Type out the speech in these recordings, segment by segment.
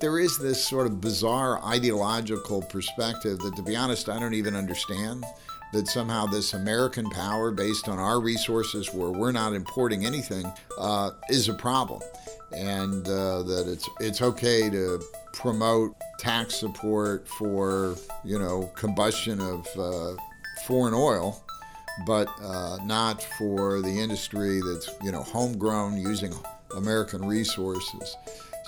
There is this sort of bizarre ideological perspective that, to be honest, I don't even understand. That somehow this American power, based on our resources, where we're not importing anything, uh, is a problem, and uh, that it's it's okay to promote tax support for you know combustion of uh, foreign oil, but uh, not for the industry that's you know homegrown using American resources.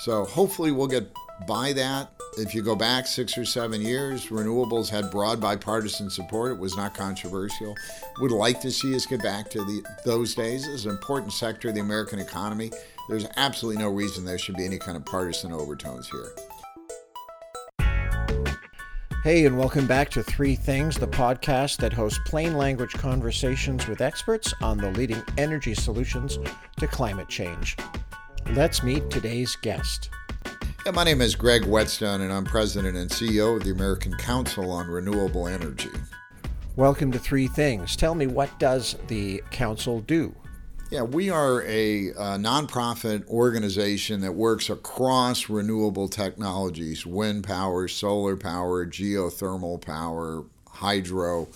So hopefully we'll get by that. If you go back six or seven years, renewables had broad bipartisan support. It was not controversial. Would like to see us get back to the, those days as an important sector of the American economy. There's absolutely no reason there should be any kind of partisan overtones here. Hey, and welcome back to Three Things, the podcast that hosts plain language conversations with experts on the leading energy solutions to climate change. Let's meet today's guest. Yeah, my name is Greg Wetstone, and I'm president and CEO of the American Council on Renewable Energy. Welcome to Three Things. Tell me, what does the council do? Yeah, we are a, a nonprofit organization that works across renewable technologies wind power, solar power, geothermal power, hydro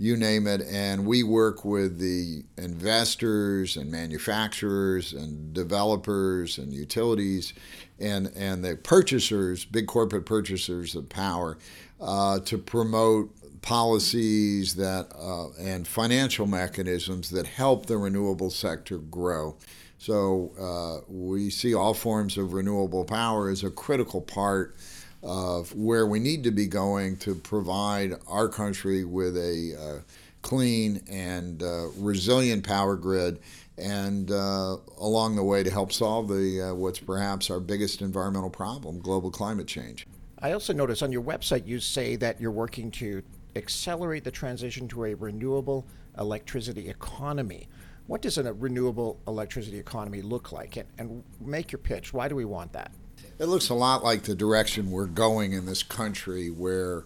you name it. And we work with the investors and manufacturers and developers and utilities and, and the purchasers, big corporate purchasers of power, uh, to promote policies that uh, and financial mechanisms that help the renewable sector grow. So uh, we see all forms of renewable power as a critical part of where we need to be going to provide our country with a uh, clean and uh, resilient power grid and uh, along the way to help solve the uh, what's perhaps our biggest environmental problem global climate change. I also notice on your website you say that you're working to accelerate the transition to a renewable electricity economy. What does a renewable electricity economy look like? And, and make your pitch. Why do we want that it looks a lot like the direction we're going in this country, where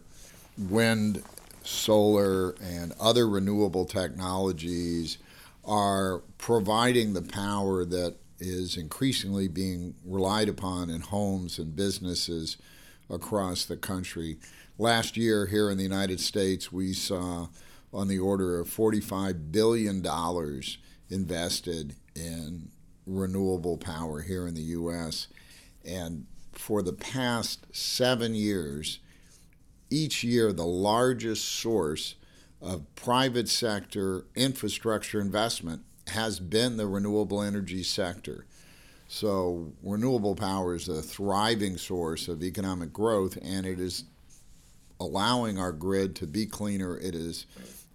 wind, solar, and other renewable technologies are providing the power that is increasingly being relied upon in homes and businesses across the country. Last year, here in the United States, we saw on the order of $45 billion invested in renewable power here in the U.S. And for the past seven years, each year the largest source of private sector infrastructure investment has been the renewable energy sector. So, renewable power is a thriving source of economic growth and it is allowing our grid to be cleaner. It is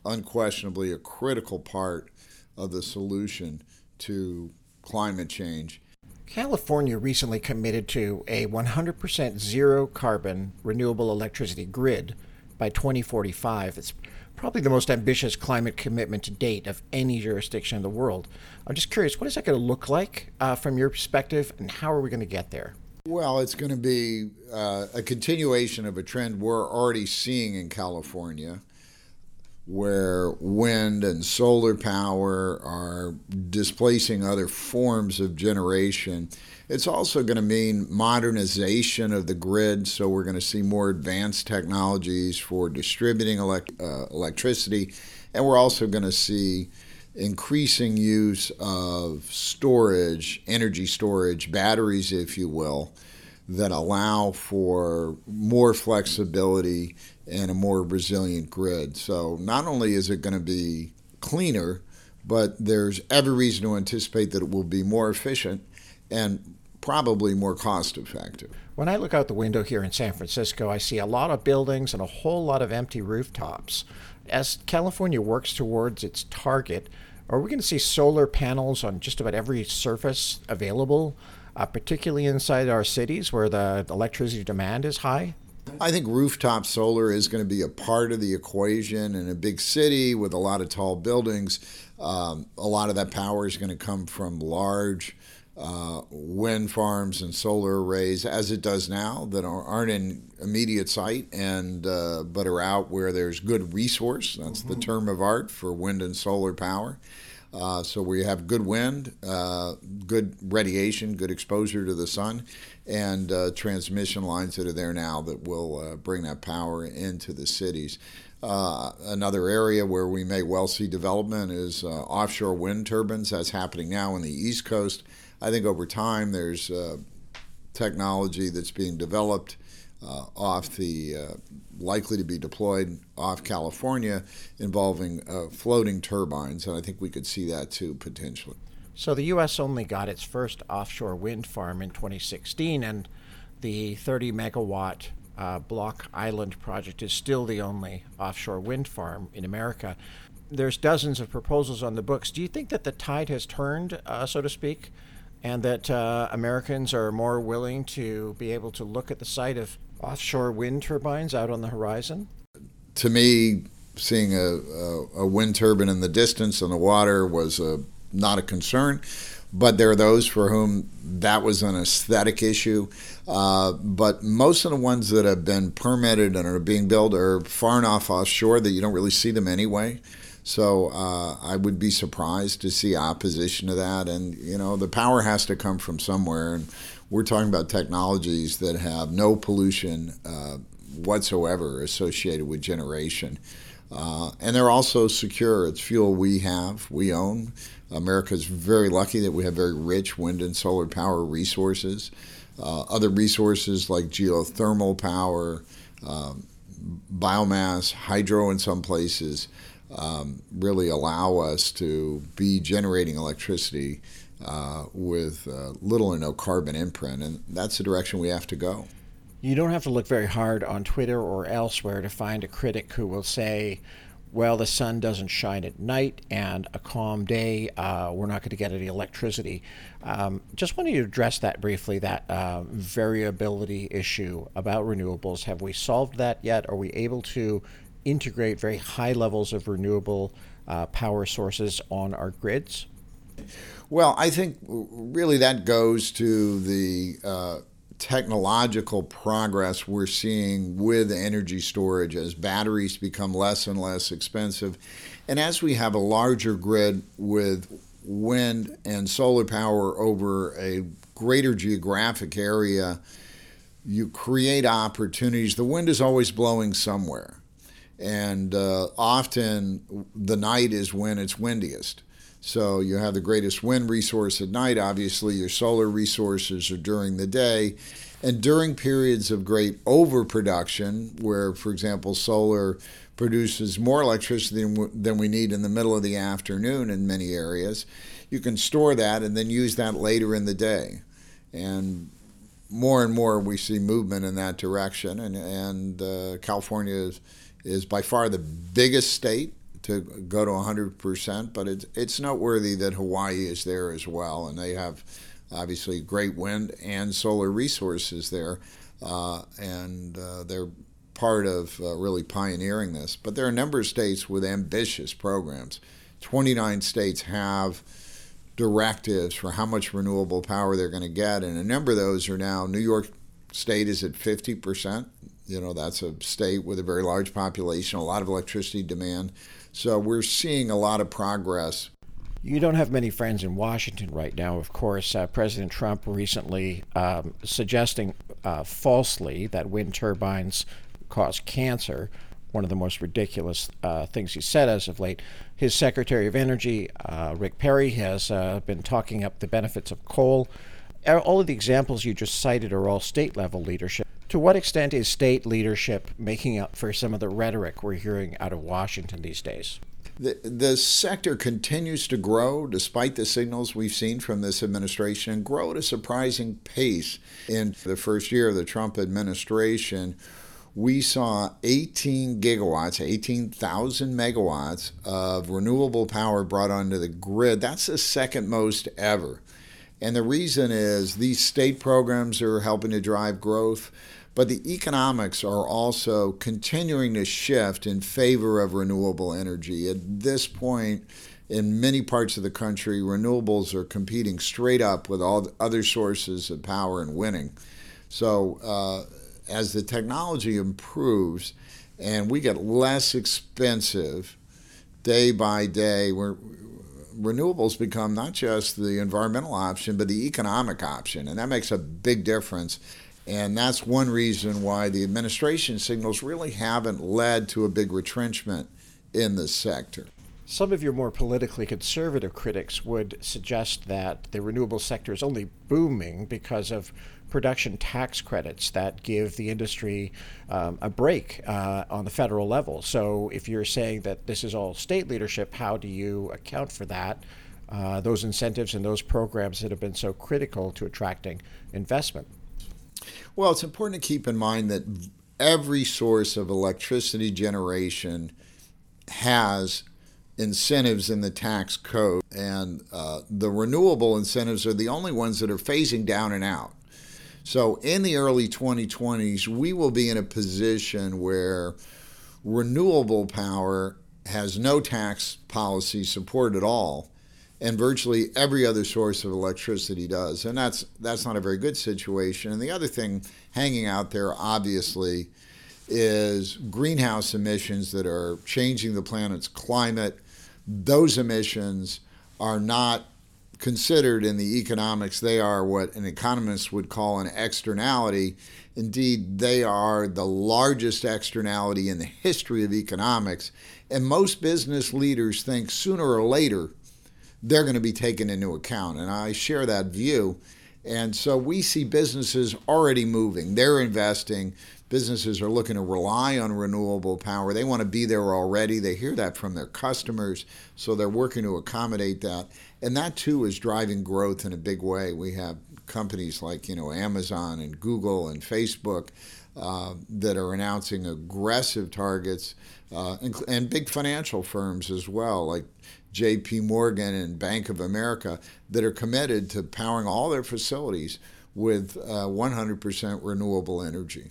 unquestionably a critical part of the solution to climate change. California recently committed to a 100% zero carbon renewable electricity grid by 2045. It's probably the most ambitious climate commitment to date of any jurisdiction in the world. I'm just curious, what is that going to look like uh, from your perspective, and how are we going to get there? Well, it's going to be uh, a continuation of a trend we're already seeing in California where wind and solar power are displacing other forms of generation. It's also going to mean modernization of the grid, so we're going to see more advanced technologies for distributing elect- uh, electricity, and we're also going to see increasing use of storage, energy storage, batteries, if you will, that allow for more flexibility and a more resilient grid. So not only is it going to be cleaner, but there's every reason to anticipate that it will be more efficient and probably more cost effective. When I look out the window here in San Francisco, I see a lot of buildings and a whole lot of empty rooftops. As California works towards its target, are we going to see solar panels on just about every surface available, uh, particularly inside our cities where the electricity demand is high? I think rooftop solar is going to be a part of the equation in a big city with a lot of tall buildings. Um, a lot of that power is going to come from large uh, wind farms and solar arrays, as it does now, that aren't in immediate sight and uh, but are out where there's good resource. That's mm-hmm. the term of art for wind and solar power. Uh, so we have good wind, uh, good radiation, good exposure to the sun, and uh, transmission lines that are there now that will uh, bring that power into the cities. Uh, another area where we may well see development is uh, offshore wind turbines. That's happening now on the East Coast. I think over time there's technology that's being developed uh, off the uh, likely to be deployed off California involving uh, floating turbines, and I think we could see that too potentially. So the U.S. only got its first offshore wind farm in 2016, and the 30 megawatt uh, Block Island project is still the only offshore wind farm in America. There's dozens of proposals on the books. Do you think that the tide has turned, uh, so to speak, and that uh, Americans are more willing to be able to look at the sight of offshore wind turbines out on the horizon? To me, seeing a, a, a wind turbine in the distance on the water was a, not a concern. But there are those for whom that was an aesthetic issue. Uh, but most of the ones that have been permitted and are being built are far enough offshore that you don't really see them anyway. So uh, I would be surprised to see opposition to that. And, you know, the power has to come from somewhere. And we're talking about technologies that have no pollution uh, whatsoever associated with generation. Uh, and they're also secure. It's fuel we have, we own. America's very lucky that we have very rich wind and solar power resources. Uh, other resources like geothermal power, um, biomass, hydro in some places um, really allow us to be generating electricity uh, with uh, little or no carbon imprint, and that's the direction we have to go. You don't have to look very hard on Twitter or elsewhere to find a critic who will say, well, the sun doesn't shine at night and a calm day, uh, we're not going to get any electricity. Um, just wanted to address that briefly that uh, variability issue about renewables. Have we solved that yet? Are we able to integrate very high levels of renewable uh, power sources on our grids? Well, I think really that goes to the uh, technological progress we're seeing with energy storage as batteries become less and less expensive. And as we have a larger grid with wind and solar power over a greater geographic area, you create opportunities. The wind is always blowing somewhere. And uh, often the night is when it's windiest. So you have the greatest wind resource at night. Obviously, your solar resources are during the day. And during periods of great overproduction, where, for example, solar produces more electricity than we need in the middle of the afternoon in many areas, you can store that and then use that later in the day. And more and more we see movement in that direction. And, and uh, California is, is by far the biggest state to go to 100%, but it's, it's noteworthy that Hawaii is there as well, and they have obviously great wind and solar resources there, uh, and uh, they're part of uh, really pioneering this. But there are a number of states with ambitious programs. 29 states have directives for how much renewable power they're going to get, and a number of those are now New York State is at 50%. You know, that's a state with a very large population, a lot of electricity demand. So we're seeing a lot of progress. You don't have many friends in Washington right now, of course. Uh, President Trump recently um, suggesting uh, falsely that wind turbines cause cancer, one of the most ridiculous uh, things he said as of late. His Secretary of Energy, uh, Rick Perry, has uh, been talking up the benefits of coal. All of the examples you just cited are all state level leadership. To what extent is state leadership making up for some of the rhetoric we're hearing out of Washington these days? The, the sector continues to grow despite the signals we've seen from this administration and grow at a surprising pace. In the first year of the Trump administration, we saw 18 gigawatts, 18,000 megawatts of renewable power brought onto the grid. That's the second most ever. And the reason is these state programs are helping to drive growth. But the economics are also continuing to shift in favor of renewable energy. At this point, in many parts of the country, renewables are competing straight up with all other sources of power and winning. So, uh, as the technology improves and we get less expensive day by day, we're renewables become not just the environmental option, but the economic option. And that makes a big difference. And that's one reason why the administration signals really haven't led to a big retrenchment in the sector. Some of your more politically conservative critics would suggest that the renewable sector is only booming because of production tax credits that give the industry um, a break uh, on the federal level. So, if you're saying that this is all state leadership, how do you account for that? Uh, those incentives and those programs that have been so critical to attracting investment. Well, it's important to keep in mind that every source of electricity generation has incentives in the tax code, and uh, the renewable incentives are the only ones that are phasing down and out. So, in the early 2020s, we will be in a position where renewable power has no tax policy support at all, and virtually every other source of electricity does. And that's that's not a very good situation. And the other thing hanging out there, obviously, is greenhouse emissions that are changing the planet's climate those emissions are not considered in the economics. They are what an economist would call an externality. Indeed, they are the largest externality in the history of economics. And most business leaders think sooner or later they're going to be taken into account. And I share that view. And so we see businesses already moving, they're investing businesses are looking to rely on renewable power. They want to be there already. They hear that from their customers, so they're working to accommodate that. And that too is driving growth in a big way. We have companies like you know Amazon and Google and Facebook uh, that are announcing aggressive targets, uh, and, big financial firms as well, like J.P. Morgan and Bank of America, that are committed to powering all their facilities with uh, 100% renewable energy.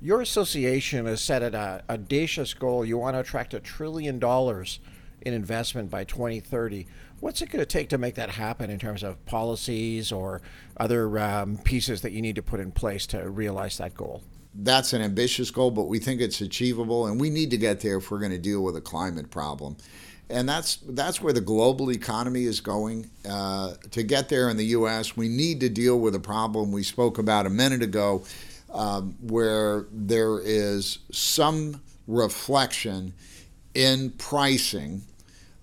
Your association has set an audacious goal. You want to attract a trillion dollars in investment by 2030. What's it going to take to make that happen in terms of policies or other um, pieces that you need to put in place to realize that goal? That's an ambitious goal, but we think it's achievable, and we need to get there if we're going to deal with a climate problem. And that's that's where the global economy is going. Uh, to get there in the U.S., we need to deal with a problem we spoke about a minute ago um, where there is some reflection in pricing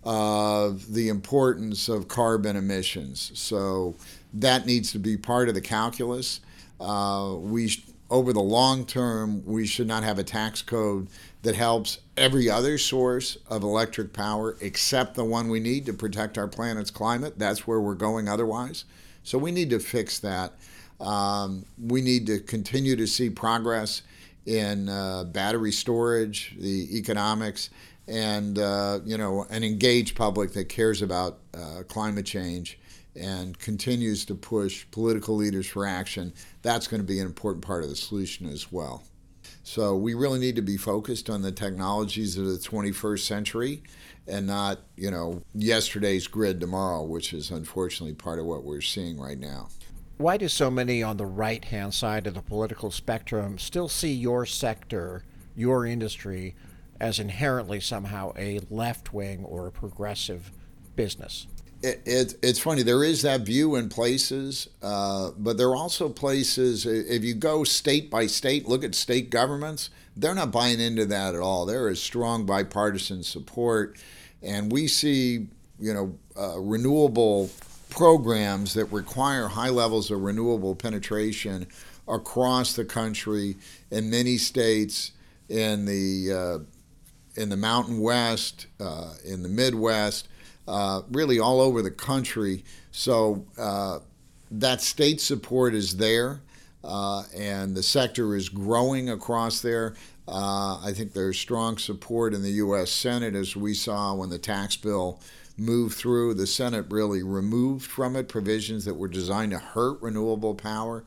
of the importance of carbon emissions. So that needs to be part of the calculus. Uh, we over the long term, we should not have a tax code that helps every other source of electric power except the one we need to protect our planet's climate. That's where we're going otherwise. So we need to fix that. Um, we need to continue to see progress in uh, battery storage, the economics, and uh, you know an engaged public that cares about uh, climate change and continues to push political leaders for action. That's going to be an important part of the solution as well. So we really need to be focused on the technologies of the 21st century and not, you know, yesterday's grid tomorrow, which is unfortunately part of what we're seeing right now why do so many on the right hand side of the political spectrum still see your sector, your industry, as inherently somehow a left wing or a progressive business? It, it, it's funny. There is that view in places, uh, but there are also places. If you go state by state, look at state governments. They're not buying into that at all. There is strong bipartisan support, and we see, you know, uh, renewable programs that require high levels of renewable penetration across the country in many states in the uh, in the Mountain West, uh, in the Midwest, uh, really all over the country. So uh, that state support is there, uh, and the sector is growing across there. Uh, I think there's strong support in the U.S. Senate, as we saw when the tax bill moved through. The Senate really removed from it provisions that were designed to hurt renewable power.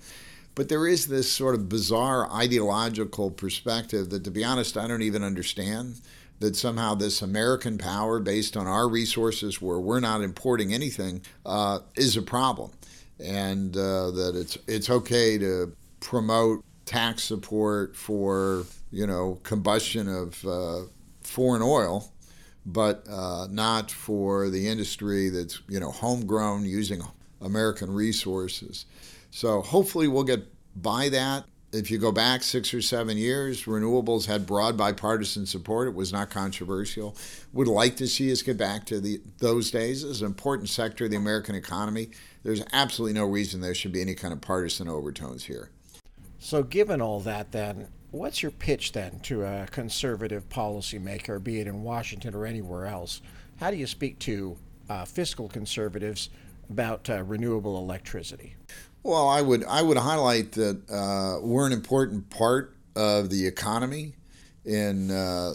But there is this sort of bizarre ideological perspective that, to be honest, I don't even understand. That somehow this American power, based on our resources, where we're not importing anything, uh, is a problem, and uh, that it's it's okay to promote tax support for you know combustion of uh, foreign oil but uh, not for the industry that's you know homegrown using American resources. So hopefully we'll get by that. If you go back six or seven years, renewables had broad bipartisan support. It was not controversial. Would like to see us get back to the, those days. It's an important sector of the American economy. There's absolutely no reason there should be any kind of partisan overtones here. So, given all that, then, what's your pitch then to a conservative policymaker, be it in Washington or anywhere else? How do you speak to uh, fiscal conservatives about uh, renewable electricity? Well, I would I would highlight that uh, we're an important part of the economy in uh,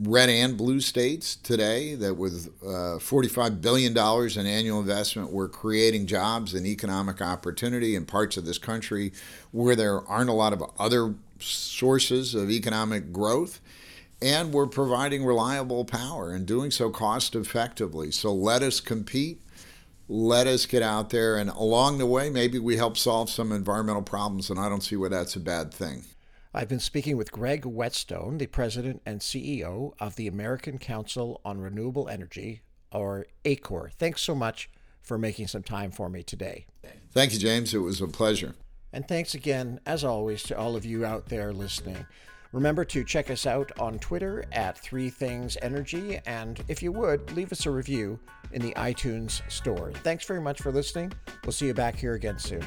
red and blue states today. That with uh, $45 billion in annual investment, we're creating jobs and economic opportunity in parts of this country where there aren't a lot of other sources of economic growth. And we're providing reliable power and doing so cost effectively. So let us compete let us get out there and along the way maybe we help solve some environmental problems and i don't see where that's a bad thing. I've been speaking with greg wetstone the president and ceo of the american council on renewable energy or acore thanks so much for making some time for me today. Thank you james. It was a pleasure. And thanks again as always to all of you out there listening Remember to check us out on Twitter at Three Things Energy, and if you would, leave us a review in the iTunes store. Thanks very much for listening. We'll see you back here again soon.